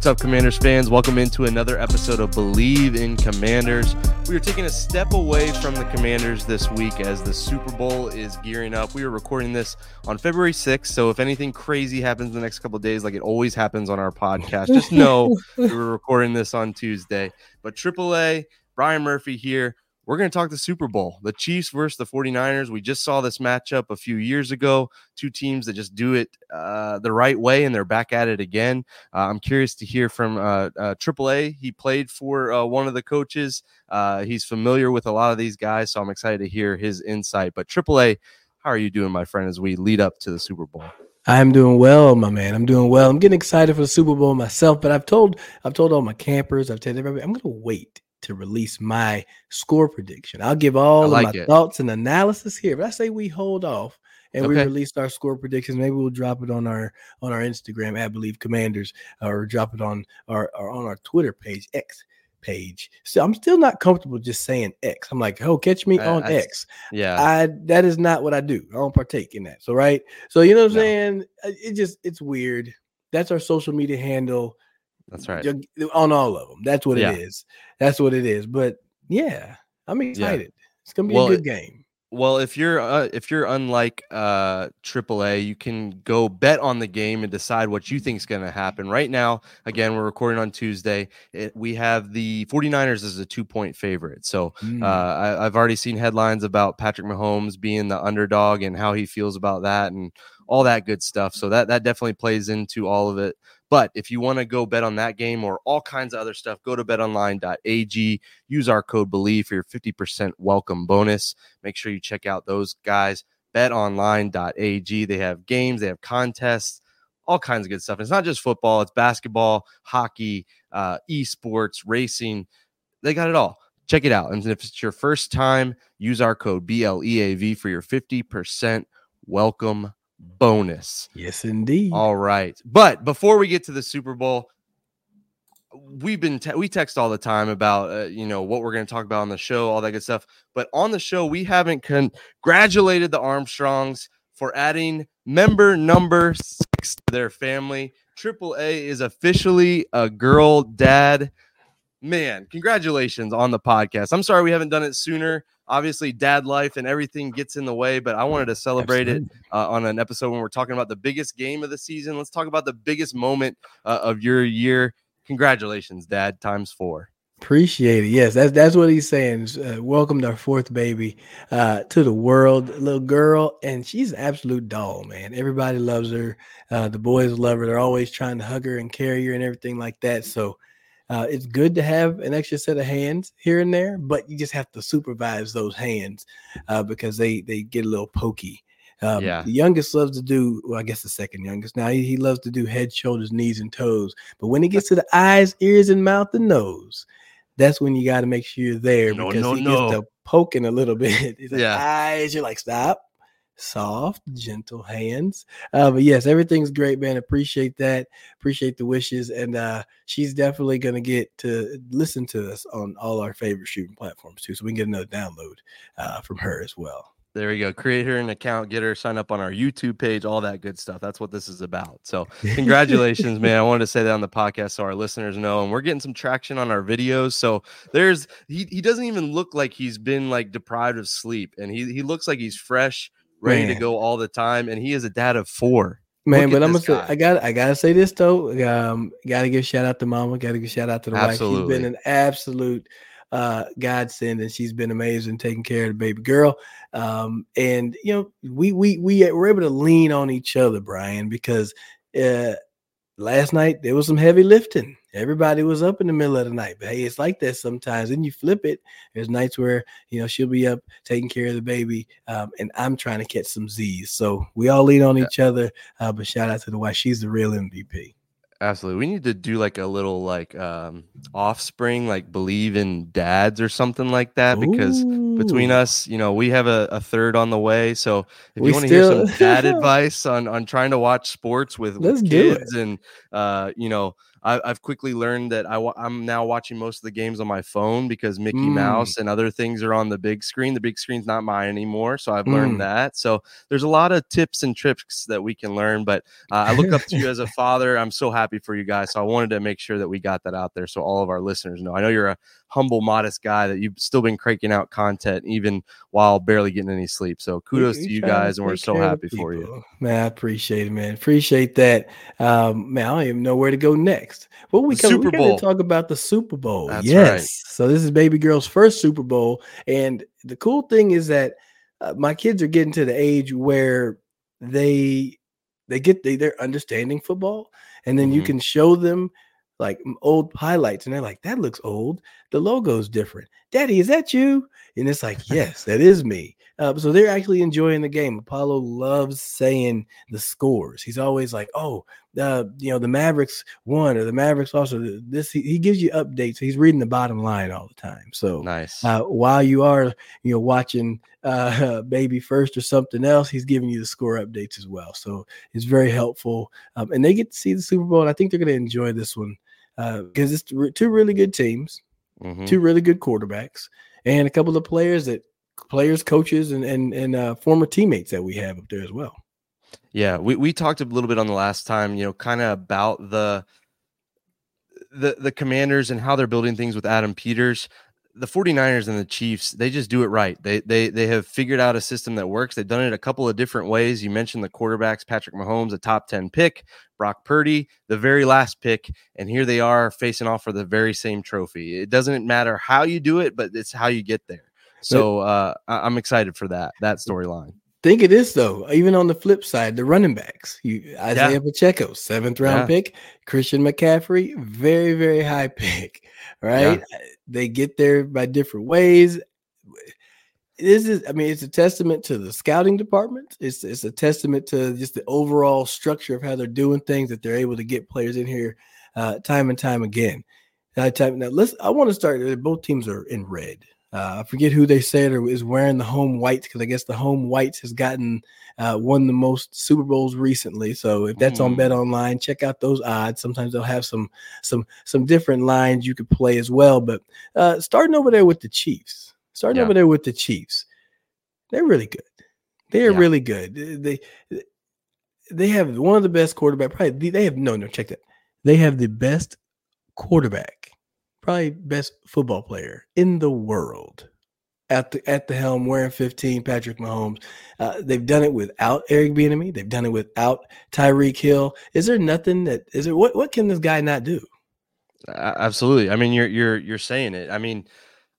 What's up, Commanders fans? Welcome into another episode of Bleav in Commanders. We are taking a step away from the Commanders this week as the Super Bowl is gearing up. We are recording this on February 6th, so if anything crazy happens in the next couple days, like it always happens on our podcast, just know we were recording this on Tuesday. But AAA, Brian Murphy here we're going to talk the Super Bowl, the Chiefs versus the 49ers. We just saw this matchup a few years ago. Two teams that just do it uh, the right way, and they're back at it again. Uh, I'm curious to hear from uh, uh AAA. He played for uh, one of the coaches. Uh, he's familiar with a lot of these guys, so I'm excited to hear his insight. But AAA, how are you doing, my friend, as we lead up to the Super Bowl? I'm doing well, my man. I'm doing well. I'm getting excited for the Super Bowl myself, but I've told I've told all my campers, I've told everybody, I'm going to wait to release my score prediction. I'll give all like of my it. thoughts and analysis here. But I say we hold off and okay. we released our score predictions. Maybe we'll drop it on our on our Instagram at Bleav Commanders or drop it on our on our Twitter page X page. So I'm still not comfortable just saying X. I'm like, oh, catch me on I, X. Yeah, I that is not what I do. I don't partake in that. So right. So you know what I'm no. saying? It just it's weird. That's our social media handle. That's right. On all of them. That's what yeah. it is. That's what it is. But yeah, I'm excited. Yeah. It's gonna be well, a good game. Well, if you're uh, if you're unlike uh AAA, you can go bet on the game and decide what you think is going to happen. Right now, again, we're recording on Tuesday. It, we have the 49ers as a two point favorite. So mm. uh, I, I've already seen headlines about Patrick Mahomes being the underdog and how he feels about that and all that good stuff. So that that definitely plays into all of it. But if you want to go bet on that game or all kinds of other stuff, go to betonline.ag. Use our code BLEAV for your 50% welcome bonus. Make sure you check out those guys. Betonline.ag. They have games, they have contests, all kinds of good stuff. it's not just football, it's basketball, hockey, uh, esports, racing. They got it all. Check it out. And if it's your first time, use our code BLEAV for your 50% welcome bonus. Yes, indeed. All right. But before we get to the Super Bowl, we've been te- we text all the time about uh, you know what we're going to talk about on the show, all that good stuff. But on the show, we haven't congratulated the Armstrongs for adding member number six to their family. Triple A is officially a girl dad. Man, congratulations on the podcast. I'm sorry we haven't done it sooner obviously dad life and everything gets in the way but i wanted to celebrate Absolutely. it uh, on an episode when we're talking about the biggest game of the season let's talk about the biggest moment uh, of your year congratulations dad times four Appreciate it. Yes, that's that's what he's saying. Uh, welcome our fourth baby uh, to the world, little girl, and she's an absolute doll, man. Everybody loves her. Uh, the boys love her. They're always trying to hug her and carry her and everything like that. So uh, it's good to have an extra set of hands here and there, but you just have to supervise those hands uh, because they they get a little pokey. Um, yeah. The youngest loves to do, well, I guess the second youngest. Now he, he loves to do head, shoulders, knees, and toes. But when it gets to the eyes, ears, and mouth and nose, that's when you got to make sure you're there no, because no, he no. gets to poking a little bit. He's like, yeah. eyes, you're like, stop, soft, gentle hands. Uh, but yes, everything's great, man. Appreciate that. Appreciate the wishes. And uh, she's definitely going to get to listen to us on all our favorite shooting platforms too. So we can get another download uh, from her as well. There we go. Create her an account, get her sign up on our YouTube page, all that good stuff. That's what this is about. So, congratulations, man. I wanted to say that on the podcast so our listeners know. And we're getting some traction on our videos. So, there's he, he doesn't even look like he's been like deprived of sleep, and he, he looks like he's fresh ready Man. to go all the time, and he is a dad of four. Man, but I'm gonna say, I got I gotta say this though. Um, gotta give shout out to mama, gotta give shout out to the Absolutely. wife. She's been an absolute uh godsend and she's been amazing taking care of the baby girl. Um, and you know, we we we were able to lean on each other, Brian, because uh last night there was some heavy lifting. Everybody was up in the middle of the night. But hey, it's like that sometimes. Then you flip it. There's nights where you know she'll be up taking care of the baby, um, and I'm trying to catch some Z's. So we all lean on each other. Uh, but shout out to the wife. She's the real MVP. Absolutely. We need to do like a little like um offspring, like believe in dads or something like that. Because between us, you know, we have a, a third on the way. So if we you want to still... hear some dad advice on on trying to watch sports with, with kids and uh, you know, I, have quickly learned that I, am now watching most of the games on my phone because Mickey mm. Mouse and other things are on the big screen. The big screen's not mine anymore, so I've learned mm. that. So there's a lot of tips and tricks that we can learn. But uh, I look up to you as a father. I'm so happy for you guys. So I wanted to make sure that we got that out there so all of our listeners know. I know you're a humble, modest guy that you've still been cranking out content even while barely getting any sleep. So kudos to you guys, and we're so happy for you. Man, I appreciate it, man. Appreciate that. Um, man, I don't even know where to go next. Well, we come, Super Bowl. talk about the Super Bowl. That's yes. Right. So this is baby girl's first Super Bowl, and the cool thing is that uh, my kids are getting to the age where they they get they, they're understanding football, and then mm-hmm. you can show them like old highlights and they're like that looks old. The logo's different. Daddy is that you? And it's like yes that is me. Uh, so they're actually enjoying the game. Apollo loves saying the scores. He's always like oh uh, you know the mavericks won or the mavericks also this he, he, gives you updates. He's reading the bottom line all the time. So nice. uh, while you are you know watching uh, baby first or something else he's giving you the score updates as well. So it's very helpful um, and they get to see the super bowl and i think they're going to enjoy this one because uh, it's two really good teams, mm-hmm. two really good quarterbacks, and a couple of players that players, coaches, and and and uh, former teammates that we have up there as well. Yeah, we we talked a little bit on the last time, you know, kind of about the the the commanders and how they're building things with Adam Peters the 49ers and the Chiefs, they just do it right. They they they have figured out a system that works. They've done it a couple of different ways. You mentioned the quarterbacks, Patrick Mahomes, a top 10 pick, Brock Purdy, the very last pick, and here they are facing off for the very same trophy. It doesn't matter how you do it, but it's how you get there. So uh, I'm excited for that that storyline. Think of this though, even on the flip side, the running backs, you Isaiah yeah. Pacheco, seventh round yeah. pick, Christian McCaffrey, very, very high pick, right? Yeah. They get there by different ways. This is, I mean, it's a testament to the scouting department. It's it's a testament to just the overall structure of how they're doing things that they're able to get players in here uh, time and time again. Uh, time, now, let's. I want to start. Both teams are in red. Uh, I forget who they said or is wearing the home whites because I guess the home whites has gotten uh, won the most Super Bowls recently. So if that's mm. on Bet Online, check out those odds. Sometimes they'll have some some some different lines you could play as well. But uh, starting over there with the Chiefs, starting yeah. over there with the Chiefs, they're really good. They are yeah. really good. They they have one of the best quarterback. Probably they have no no check that. They have the best quarterback probably best football player in the world at the at the helm wearing 15 patrick mahomes. Uh, they've done it without eric Bieniemy. they've done it without tyreek hill. Is there nothing that is there what, what can this guy not do? Absolutely. I mean you're you're you're saying it. I mean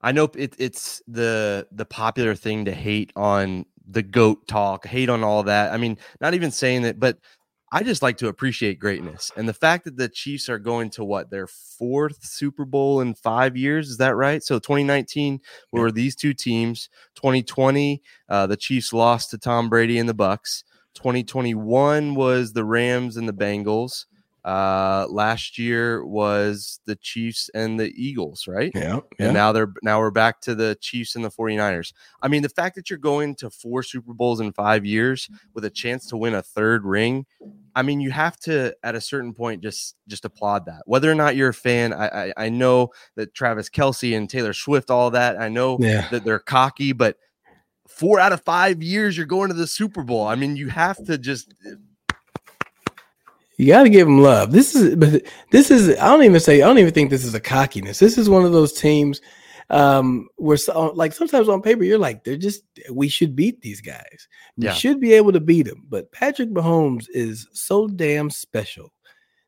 i know it, it's the the popular thing to hate on the goat talk hate on all that. I mean not even saying that but I just like to appreciate greatness. And the fact that the Chiefs are going to what their fourth Super Bowl in five years, is that right? So 2019 were these two teams. 2020, uh, the Chiefs lost to Tom Brady and the Bucs. 2021 was the Rams and the Bengals. Uh, last year was the Chiefs and the Eagles, right? Yeah, yeah. And now they're now we're back to the Chiefs and the 49ers. I mean, the fact that you're going to four Super Bowls in 5 years with a chance to win a third ring, I mean, you have to at a certain point just just applaud that. Whether or not you're a fan, I I, I know that Travis Kelce and Taylor Swift, all that. I know yeah. that they're cocky, but four out of five years you're going to the Super Bowl. I mean, you have to just you got to give them love. This is, but this is. I don't even say. I don't even think this is a cockiness. This is one of those teams um, where, so, like, sometimes on paper you're like, they're just. We should beat these guys. We yeah. should be able to beat them. But Patrick Mahomes is so damn special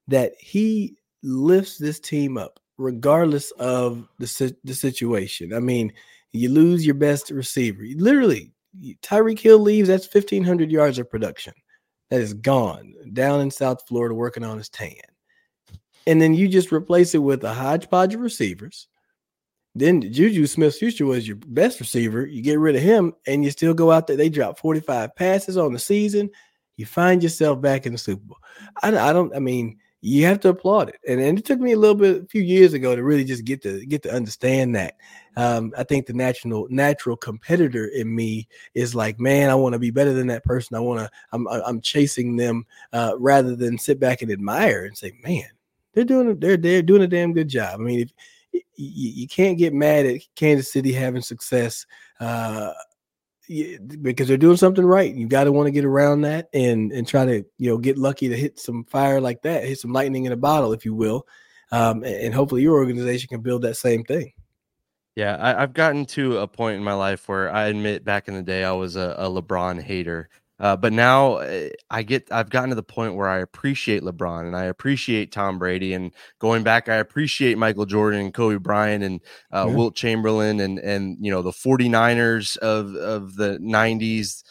that he lifts this team up regardless of the the situation. I mean, you lose your best receiver. Literally, Tyreek Hill leaves. That's fifteen hundred yards of production that is gone down in South Florida working on his tan. And then you just replace it with a hodgepodge of receivers. Then Juju Smith Schuster was your best receiver. You get rid of him and you still go out there. They drop 45 passes on the season. You find yourself back in the Super Bowl. I, I don't, I mean, you have to applaud it. And, and it took me a little bit, a few years ago, to really just get to get to understand that. Um, I think the natural natural competitor in me is like, man, I want to be better than that person. I want to, I'm I'm chasing them uh, rather than sit back and admire and say, man, they're doing they're they're doing a damn good job. I mean, if you, you can't get mad at Kansas City having success uh, because they're doing something right. You got to want to get around that and and try to you know get lucky to hit some fire like that, hit some lightning in a bottle, if you will, um, and hopefully your organization can build that same thing. Yeah, I, have gotten to a point in my life where I admit back in the day I was a, a LeBron hater. Uh, but now eh, I get I've gotten to the point where I appreciate LeBron and I appreciate Tom Brady and going back I appreciate Michael Jordan and Kobe Bryant and uh, yeah. Wilt Chamberlain and and you know the 49ers of of the 90s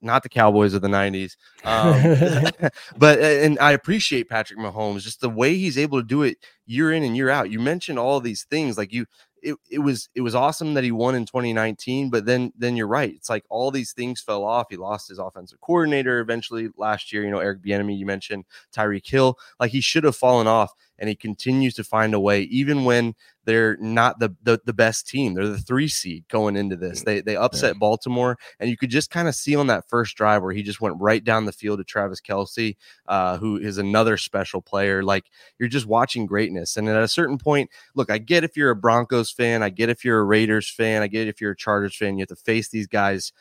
not the Cowboys of the 90s. Um, but eh, and I appreciate Patrick Mahomes just the way he's able to do it year in and year out. You mentioned all these things like you it, it was it was awesome that he won in 2019 but then then you're right it's like all these things fell off he lost his offensive coordinator eventually last year you know Eric Bieniemy you mentioned Tyreek Hill like he should have fallen off and he continues to find a way even when they're not the, the, the best team. They're the three seed going into this. They they upset yeah. baltimore and you could just kind of see on that first drive where he just went right down the field to travis Kelce, uh, who is another special player. Like you're just watching greatness and at a certain point look i get if you're a broncos fan i get if you're a raiders fan i get if you're a chargers fan you have to face these guys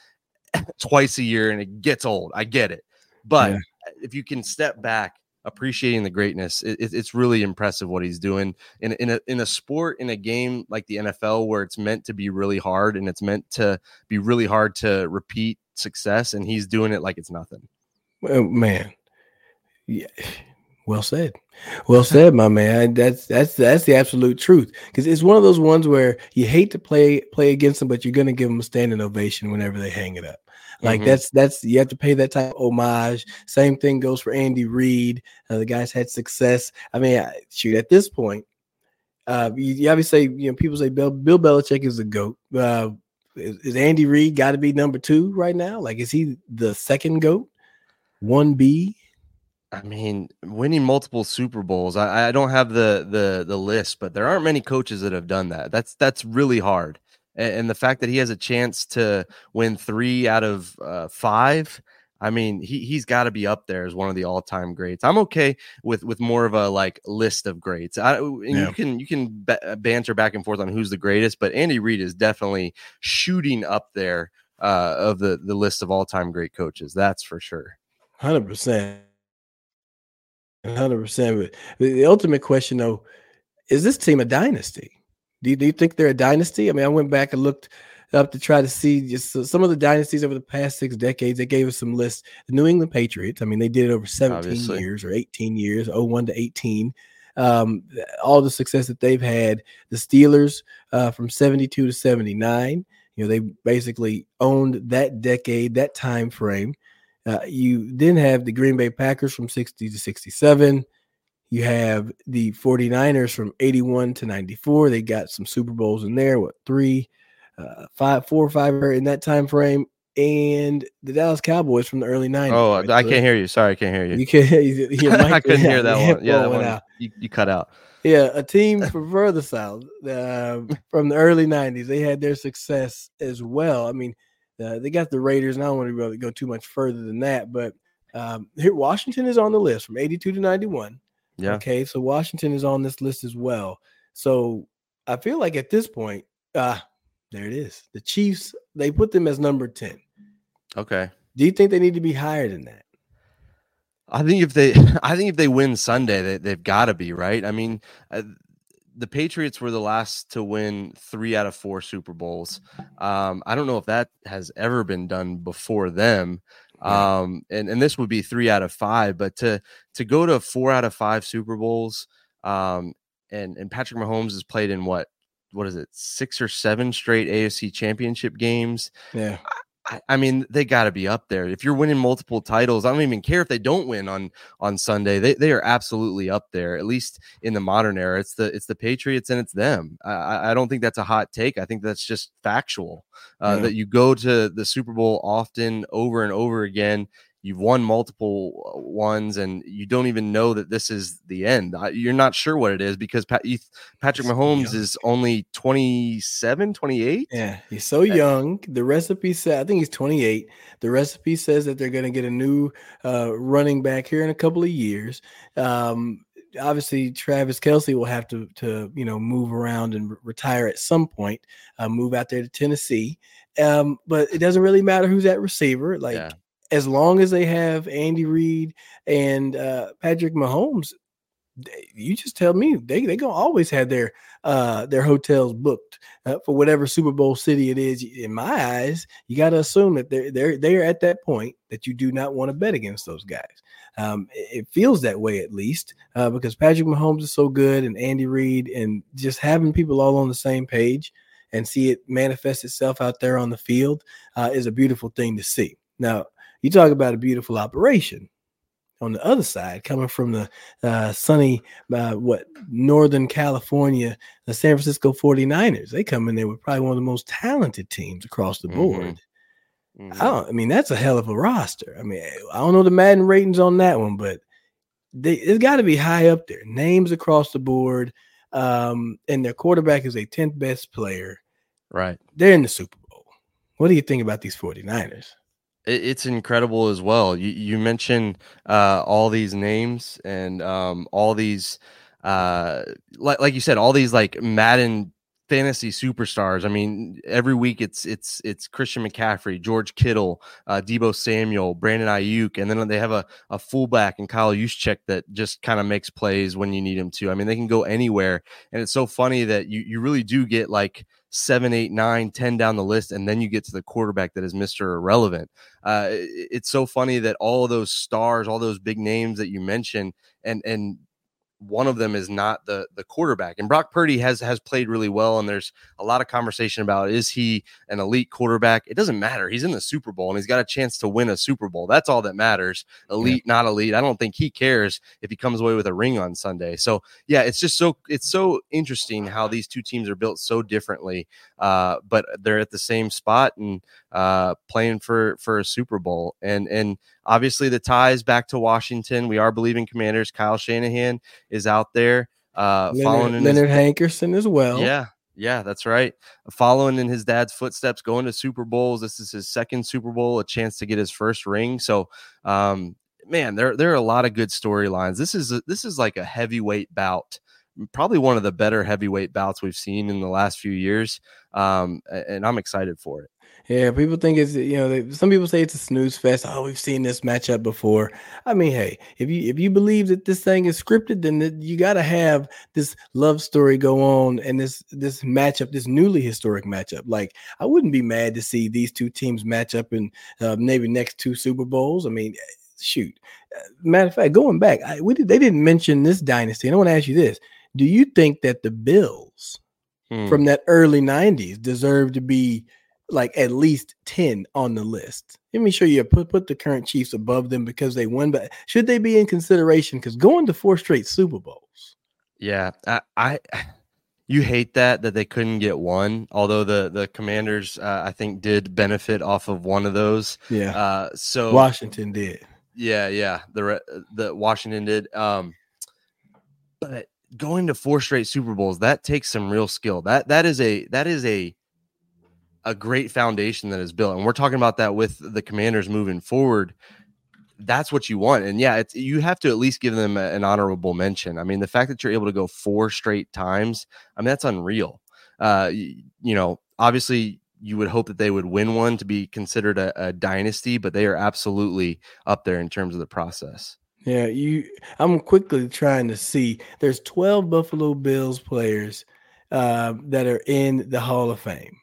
twice a year and it gets old. I get it. But yeah. if you can step back appreciating the greatness. It, it, it's really impressive what he's doing in in a in a sport in a game like the NFL where it's meant to be really hard and it's meant to be really hard to repeat success, and he's doing it like it's nothing. Well, man, yeah. Well said. Well said, my man. That's that's that's the absolute truth. Because it's one of those ones where you hate to play play against them, but you're gonna give them a standing ovation whenever they hang it up. Like mm-hmm. that's that's you have to pay that type of homage. Same thing goes for Andy Reid. Uh, the guys had success. I mean, shoot, at this point, uh, you, you obviously you know people say Bill, Bill Belichick is the goat. Uh, is, is Andy Reid got to be number two right now? Like, is he the second goat? One B. I mean, winning multiple Super Bowls. I, I don't have the the the list, but there aren't many coaches that have done that. That's that's really hard and, and the fact that he has a chance to win three out of uh, five. I mean, he he's got to be up there as one of the all time greats. I'm okay with with more of a like list of greats. I, and yeah. you can you can uh, banter back and forth on who's the greatest, but Andy Reid is definitely shooting up there uh, of the the list of all time great coaches. That's for sure. Hundred percent. Hundred percent. But the ultimate question, though, is this team a dynasty? Do you, do you think they're a dynasty? I mean, I went back and looked up to try to see just some of the dynasties over the past six decades. They gave us some lists. The New England Patriots, I mean, they did it over 17 Obviously. years or 18 years, 01 to 18. Um, all the success that they've had. The Steelers uh, from 72 to 79. You know, they basically owned that decade, that time frame. Uh, you then have the Green Bay Packers from 60 to 67. You have the 49ers from 81 to 94. They got some Super Bowls in there, what three, uh, five, four or five in that time frame. And the Dallas Cowboys from the early 90s. Oh, right? I can't hear you. Sorry, I can't hear you. You can't. I couldn't hear that one. Yeah, that one. You, you, cut out. Yeah, a team from further south uh, from the early 90s. They had their success as well. I mean, uh, they got the Raiders, and I don't want to really go too much further than that, but um, here Washington is on the list from 82 to 91. Yeah. Okay. So Washington is on this list as well. So I feel like at this point, ah, there it is. The Chiefs, they put them as number 10. Okay. Do you think they need to be higher than that? I think if they, I think if they win Sunday, they, they've got to be right. I mean, uh, the Patriots were the last to win three out of four Super Bowls. Um, I don't know if that has ever been done before them. Um, and, and this would be three out of five, but to to go to four out of five Super Bowls, um, and and Patrick Mahomes has played in what what is it six or seven straight AFC Championship games. Yeah, I, I mean, they got to be up there. If you're winning multiple titles, I don't even care if they don't win on on Sunday. They they are absolutely up there. At least in the modern era, it's the it's the Patriots and it's them. I, I don't think that's a hot take. I think that's just factual. Uh, yeah. That you go to the Super Bowl often, over and over again, you've won multiple uh, ones and you don't even know that this is the end. You're not sure what it is because Patrick Mahomes is only 27, 28. Yeah, he's so young. The recipe said, I think he's 28. The recipe says that they're going to get a new uh, running back here in a couple of years. Um, obviously Travis Kelce will have to to you know move around and re- retire at some point, uh, move out there to Tennessee. Um, but it doesn't really matter who's at receiver. Like Yeah. As long as they have Andy Reid and uh, Patrick Mahomes, they- you just tell me they they gonna always have their uh their hotels booked uh, for whatever Super Bowl city it is. In my eyes, you got to assume that they're they're they're at that point that you do not want to bet against those guys. Um, it, feels that way at least uh, because Patrick Mahomes is so good and Andy Reid and just having people all on the same page and see it manifest itself out there on the field uh, is a beautiful thing to see. Now, you talk about a beautiful operation on the other side, coming from the uh, sunny, uh, what, Northern California, the San Francisco 49ers. They come in there with probably one of the most talented teams across the Mhm. board. Mhm. I don't, I mean, that's a hell of a roster. I mean, I don't know the Madden ratings on that one, but they, it's got to be high up there. Names across the board. Um, and their quarterback is a 10th best player. Right. They're in the Super Bowl. What do you think about these 49ers? It, it's incredible as well. You you mentioned uh, all these names and um, all these, uh, like like you said, all these like Madden fantasy superstars. I mean, every week it's it's it's Christian McCaffrey, George Kittle, uh, Deebo Samuel, Brandon Aiyuk, and then they have a a fullback and Kyle Juszczyk that just kind of makes plays when you need him to. I mean, they can go anywhere, and it's so funny that you you really do get like seven, eight, nine, ten down the list, and then you get to the quarterback that is Mister Irrelevant. Uh, it- it's so funny that all those stars, all those big names that you mentioned, and and one of them is not the the quarterback. And Brock Purdy has has played really well, and there's a lot of conversation about is he an elite quarterback? It doesn't matter. He's in the Super Bowl and he's got a chance to win a Super Bowl. That's all that matters. Elite, not elite. I don't think he cares if he comes away with a ring on Sunday. So yeah, it's just so it's so interesting how these two teams are built so differently, uh, but they're at the same spot and uh, playing for for a Super Bowl. And and obviously the ties back to Washington. We are Bleav in Commanders. Kyle Shanahan is out there uh, following Leonard, his- Hankerson as well. yeah, yeah, that's right. Following in his dad's footsteps, going to Super Bowls. This is his second Super Bowl, a chance to get his first ring. So, um, man, there there are a lot of good storylines. This is a, this is like a heavyweight bout, probably one of the better heavyweight bouts we've seen in the last few years. Um, and I'm excited for it. Yeah, people think it's you know they, some people say it's a snooze fest. Oh, we've seen this matchup before. I mean, hey, if you if you believe that this thing is scripted, then you got to have this love story go on and this this matchup, this newly historic matchup. Like, I wouldn't be mad to see these two teams match up in uh, maybe next two Super Bowls. I mean, shoot. Uh, Matter of fact, going back, I, we did, they didn't mention this dynasty, and I want to ask you this: Do you think that the Bills? Hmm. from that early 90s deserve to be like at least 10 on the list. Let me show you put put the current Chiefs above them because they won, but should they be in consideration? Because going to four straight Super Bowls. Yeah, I, I you hate that that they couldn't get one. Although the the Commanders, uh, I think, did benefit off of one of those. Yeah. Uh, so Washington did. Yeah, yeah. The the Washington did. Um, but going to four straight Super Bowls that takes some real skill. That that is a that is a a great foundation that is built, and we're talking about that with the Commanders moving forward. That's what you want, and yeah, it's you have to at least give them a- an honorable mention. I mean, the fact that you're able to go four straight times, I mean, that's unreal. Uh, you, you know, obviously you would hope that they would win one to be considered a, a dynasty, but they are absolutely up there in terms of the process. Yeah, you I'm quickly trying to see there's 12 Buffalo Bills players uh, that are in the Hall of Fame.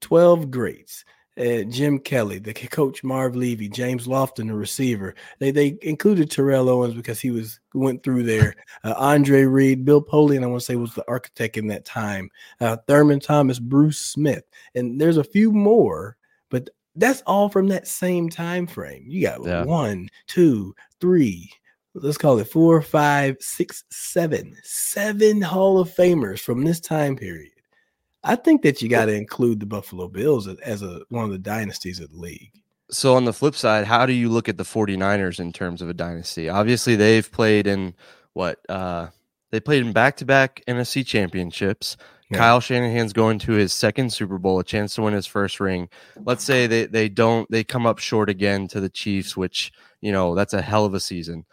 12 greats. Uh, Jim Kelly, the coach Marv Levy, James Lofton, the receiver. They they included Terrell Owens because he was went through there. Uh, Andre Reed, Bill Polian, I want to say was the architect in that time. Uh, Thurman Thomas, Bruce Smith, and there's a few more, but that's all from that same time frame. You got Yeah. one, two, three. Let's call it four, five, six, seven, seven Hall of Famers from this time period. I think that you got to include the Buffalo Bills as, as a one of the dynasties of the league. So on the flip side, how do you look at the 49ers in terms of a dynasty? Obviously, they've played in what uh they played in back-to-back NFC championships. Yeah. Kyle Shanahan's going to his second Super Bowl, a chance to win his first ring. Let's say they they don't they come up short again to the Chiefs, which, you know, that's a hell of a season.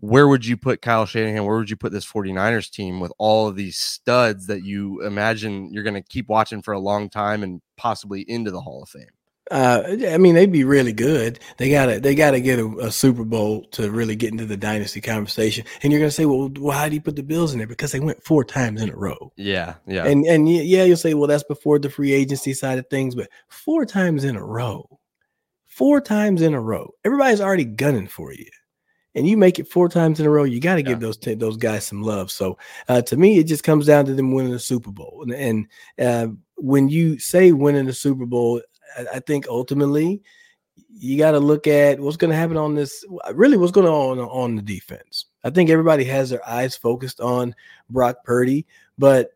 where would you put Kyle Shanahan? Where would you put this 49ers team with all of these studs that you imagine you're going to keep watching for a long time and possibly into the Hall of Fame? Uh, I mean, they'd be really good. They gotta, they gotta get a, a, Super Bowl to really get into the dynasty conversation. And you're gonna say, well, why do you put the Bills in there? Because they went four times in a row. Yeah, yeah. And and yeah, you'll say, well, that's before the free agency side of things, but four times in a row, four times in a row, everybody's already gunning for you and you make it four times in a row, you got to yeah. give those t- those guys some love. So uh, to me, it just comes down to them winning the Super Bowl. And, and uh, when you say winning the Super Bowl, I, think ultimately you got to look at what's going to happen on this. Really, what's going on on the defense. I think everybody has their eyes focused on Brock Purdy, but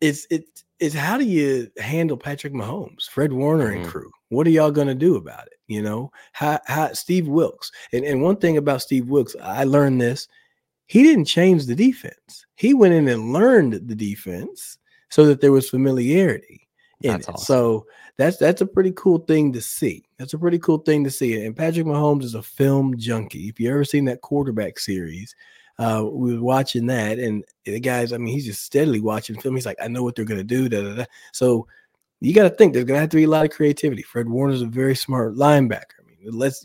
it's it's it's how do you handle Patrick Mahomes, Fred Warner, mm-hmm. and crew? What are y'all going to do about it? You know, how, how Steve Wilks. And, and one thing about Steve Wilks, I learned this. He didn't change the defense. He went in and learned the defense so that there was familiarity that's. Awesome. So that's that's a pretty cool thing to see. That's a pretty cool thing to see. And Patrick Mahomes is a film junkie. If you ever seen that quarterback series, uh, we were watching that, and the guys, I mean, he's just steadily watching film. He's like, I know what they're gonna do. Da, da, da. So you got to think there's going to have to be a lot of creativity. Fred Warner's a very smart linebacker. I mean, let's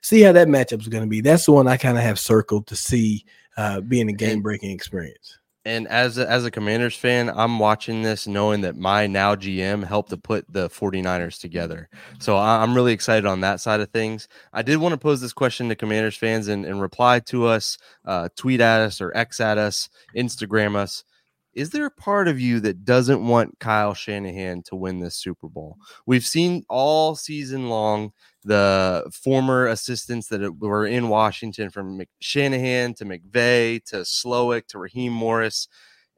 see how that matchup is going to be. That's the one I kind of have circled to see uh, being a game breaking experience. And as a, as a Commanders fan, I'm watching this knowing that my now GM helped to put the 49ers together. So I'm really excited on that side of things. I did want to pose this question to Commanders fans and, and reply to us, uh, tweet at us or X at us, Instagram us is there a part of you that doesn't want Kyle Shanahan to win this Super Bowl? We've seen all season long the former assistants that were in Washington from Shanahan to McVay to Slowik to Raheem Morris.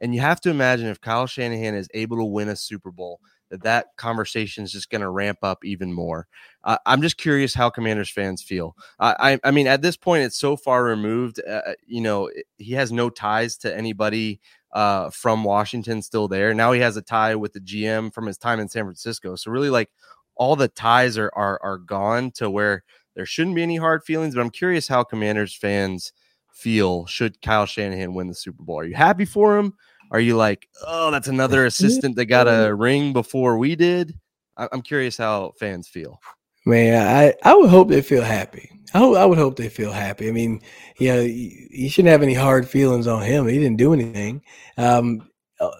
And you have to imagine if Kyle Shanahan is able to win a Super Bowl, that that conversation is just going to ramp up even more. Uh, I'm just curious how Commanders fans feel. I, I mean, at this point, it's so far removed. Uh, you know, he has no ties to anybody uh, from Washington still there. Now he has a tie with the GM from his time in San Francisco. So really, like all the ties are are are gone to where there shouldn't be any hard feelings. But I'm curious how Commanders fans feel should Kyle Shanahan win the Super Bowl. Are you happy for him? Are you like, oh, that's another assistant that got a ring before we did? I'm curious how fans feel. Man, I, I would hope they feel happy. I, I would hope they feel happy. I mean, yeah, you, you shouldn't have any hard feelings on him. He didn't do anything. Um,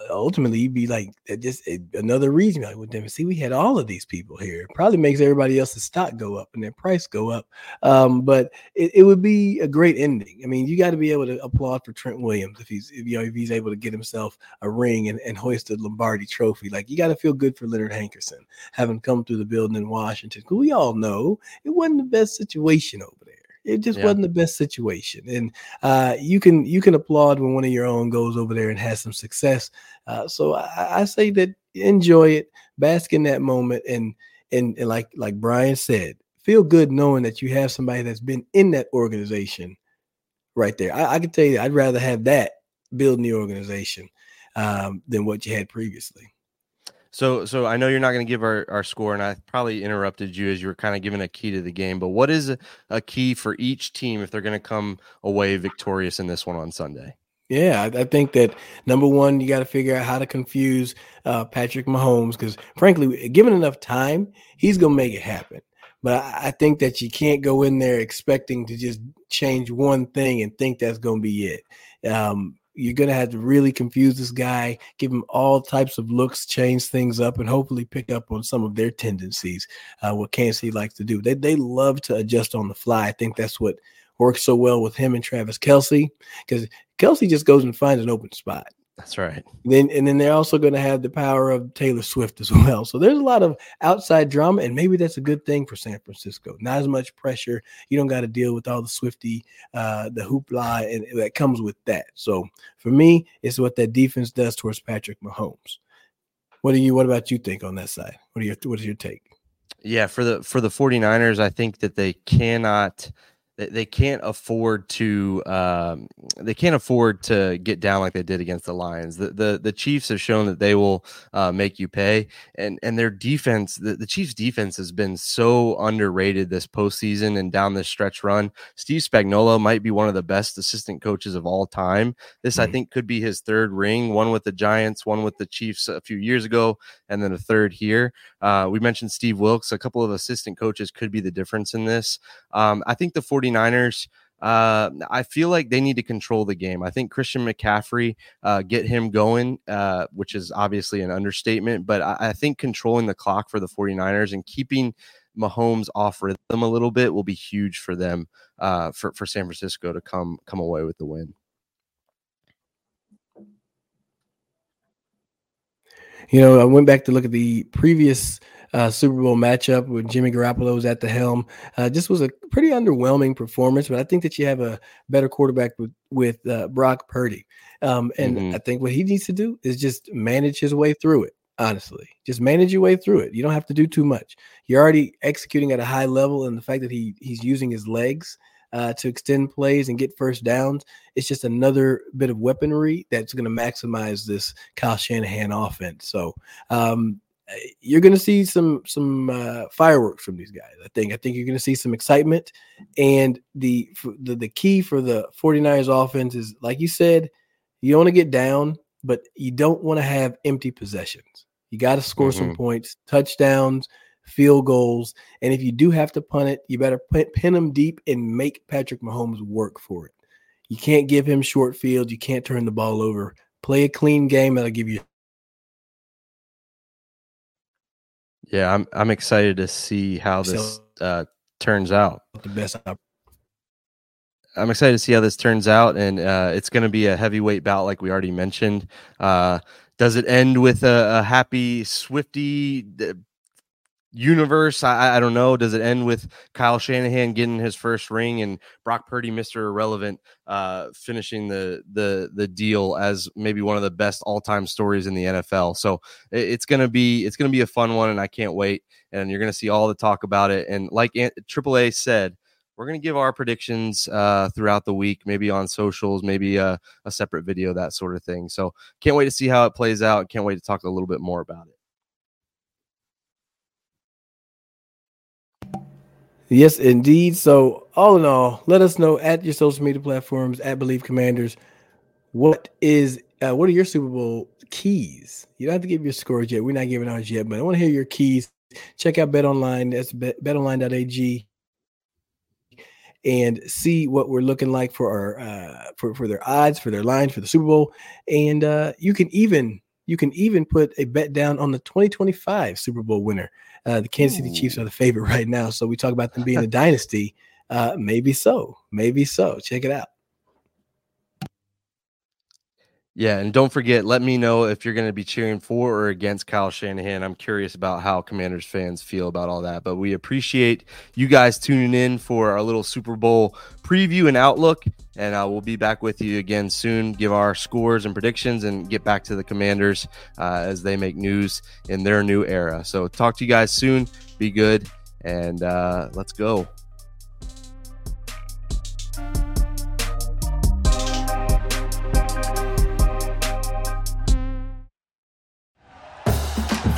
ultimately you'd be like just another reason like with them see we had all of these people here. Probably makes everybody else's stock go up and their price go up um, but it, it, would be a great ending. I mean you got to be able to applaud for trent williams if he's if, you know if he's able to get himself a ring and, and hoist a lombardi trophy. Like you got to feel good for leonard hankerson having come through the building in washington we all know it wasn't the best situation over there it just yeah. wasn't the best situation, and uh, you can you can applaud when one of your own goes over there and has some success. Uh, so I, I, say that enjoy it, bask in that moment, and, and and like like Brian said, feel good knowing that you have somebody that's been in that organization right there. I, I can tell you, I'd rather have that building the organization um, than what you had previously. So, so I know you're not going to give our, our score, and I probably interrupted you as you were kind of giving a key to the game. But what is a, a key for each team if they're going to come away victorious in this one on Sunday? Yeah, I, I think that number one, you got to figure out how to confuse uh, Patrick Mahomes because, frankly, given enough time, he's going to make it happen. But I, I think that you can't go in there expecting to just change one thing and think that's going to be it. Um, you're going to have to really confuse this guy, give him all types of looks, change things up, and hopefully pick up on some of their tendencies. Uh, what Kansas City likes to do. They they love to adjust on the fly. I think that's what works so well with him and Travis Kelce because Kelce just goes and finds an open spot. That's right. Then and then they're also going to have the power of Taylor Swift as well. So there's a lot of outside drama, and maybe that's a good thing for San Francisco. Not as much pressure. You don't got to deal with all the Swifty, uh, the hoopla, and that comes with that. So for me, it's what that defense does towards Patrick Mahomes. What do you? What about you think on that side? What are your What is your take? Yeah, for the for the 49ers, I think that they cannot they, they can't afford to um, they can't afford to get down like they did against the Lions. The the, the Chiefs have shown that they will uh, make you pay, and and their defense, the, the Chiefs' defense has been so underrated this postseason and down this stretch run. Steve Spagnuolo might be one of the best assistant coaches of all time. This mm-hmm. I think could be his third ring, one with the Giants, one with the Chiefs a few years ago, and then a third here. Uh, we mentioned Steve Wilks. A couple of assistant coaches could be the difference in this. Um, I think the 40 49ers, uh, I feel like they need to control the game. I think Christian McCaffrey, uh, get him going, uh, which is obviously an understatement, but I, I, think controlling the clock for the 49ers and keeping Mahomes off rhythm a little bit will be huge for them, uh, for, for San Francisco to come, come away with the win. You know, I went back to look at the previous uh, Super Bowl matchup with Jimmy Garoppolo was at the helm. Uh, just was a pretty underwhelming performance, but I think that you have a better quarterback with with uh, Brock Purdy, um, and mm-hmm. I think what he needs to do is just manage his way through it. Honestly, just manage your way through it. You don't have to do too much. You're already executing at a high level, and the fact that he he's using his legs uh, to extend plays and get first downs. It's just another bit of weaponry that's going to maximize this Kyle Shanahan offense. So um, you're going to see some some uh, fireworks from these guys. I think. I think you're going to see some excitement, and the, the the key for the 49ers offense is, like you said, you want to get down, but you don't want to have empty possessions. You got to score mm-hmm. some points, touchdowns, field goals, and if you do have to punt it, you better pin them deep and make Patrick Mahomes work for it. You can't give him short field. You can't turn the ball over. Play a clean game that'll give you Yeah, I'm I'm excited to see how this uh, turns out. The best. I'm excited to see how this turns out, and uh, it's going to be a heavyweight bout, like we already mentioned. Uh, does it end with a, a happy Swifty universe. I, I don't know. Does it end with Kyle Shanahan getting his first ring and Brock Purdy, Mister Irrelevant, uh, finishing the the the deal as maybe one of the best all time stories in the NFL? So it, it's gonna be it's gonna be a fun one, and I can't wait. And you're gonna see all the talk about it. And like AAA said. We're going to give our predictions uh, throughout the week, maybe on socials, maybe a, a separate video, that sort of thing. So, can't wait to see how it plays out. Can't wait to talk a little bit more about it. Yes, indeed. So, all in all, let us know at your social media platforms at Bleav Commanders. What is uh, what are your Super Bowl keys? You don't have to give your scores yet. We're not giving ours yet, but I want to hear your keys. Check out Bet Online. That's bet, betonline.ag and see what we're looking like for our uh, for for their odds, for their lines for the Super Bowl, and uh, you can even you can even put a bet down on the 2025 Super Bowl winner. Uh, the Kansas City Chiefs are the favorite right now. So we talk about them being a dynasty. Uh, maybe so. Maybe so. Check it out. Yeah, and don't forget, let me know if you're going to be cheering for or against Kyle Shanahan. I'm curious about how Commanders fans feel about all that. But we appreciate you guys tuning in for our little Super Bowl preview and outlook. And uh, we'll be back with you again soon, give our scores and predictions, and get back to the Commanders uh, as they make news in their new era. So, talk to you guys soon. Be good, and uh, let's go.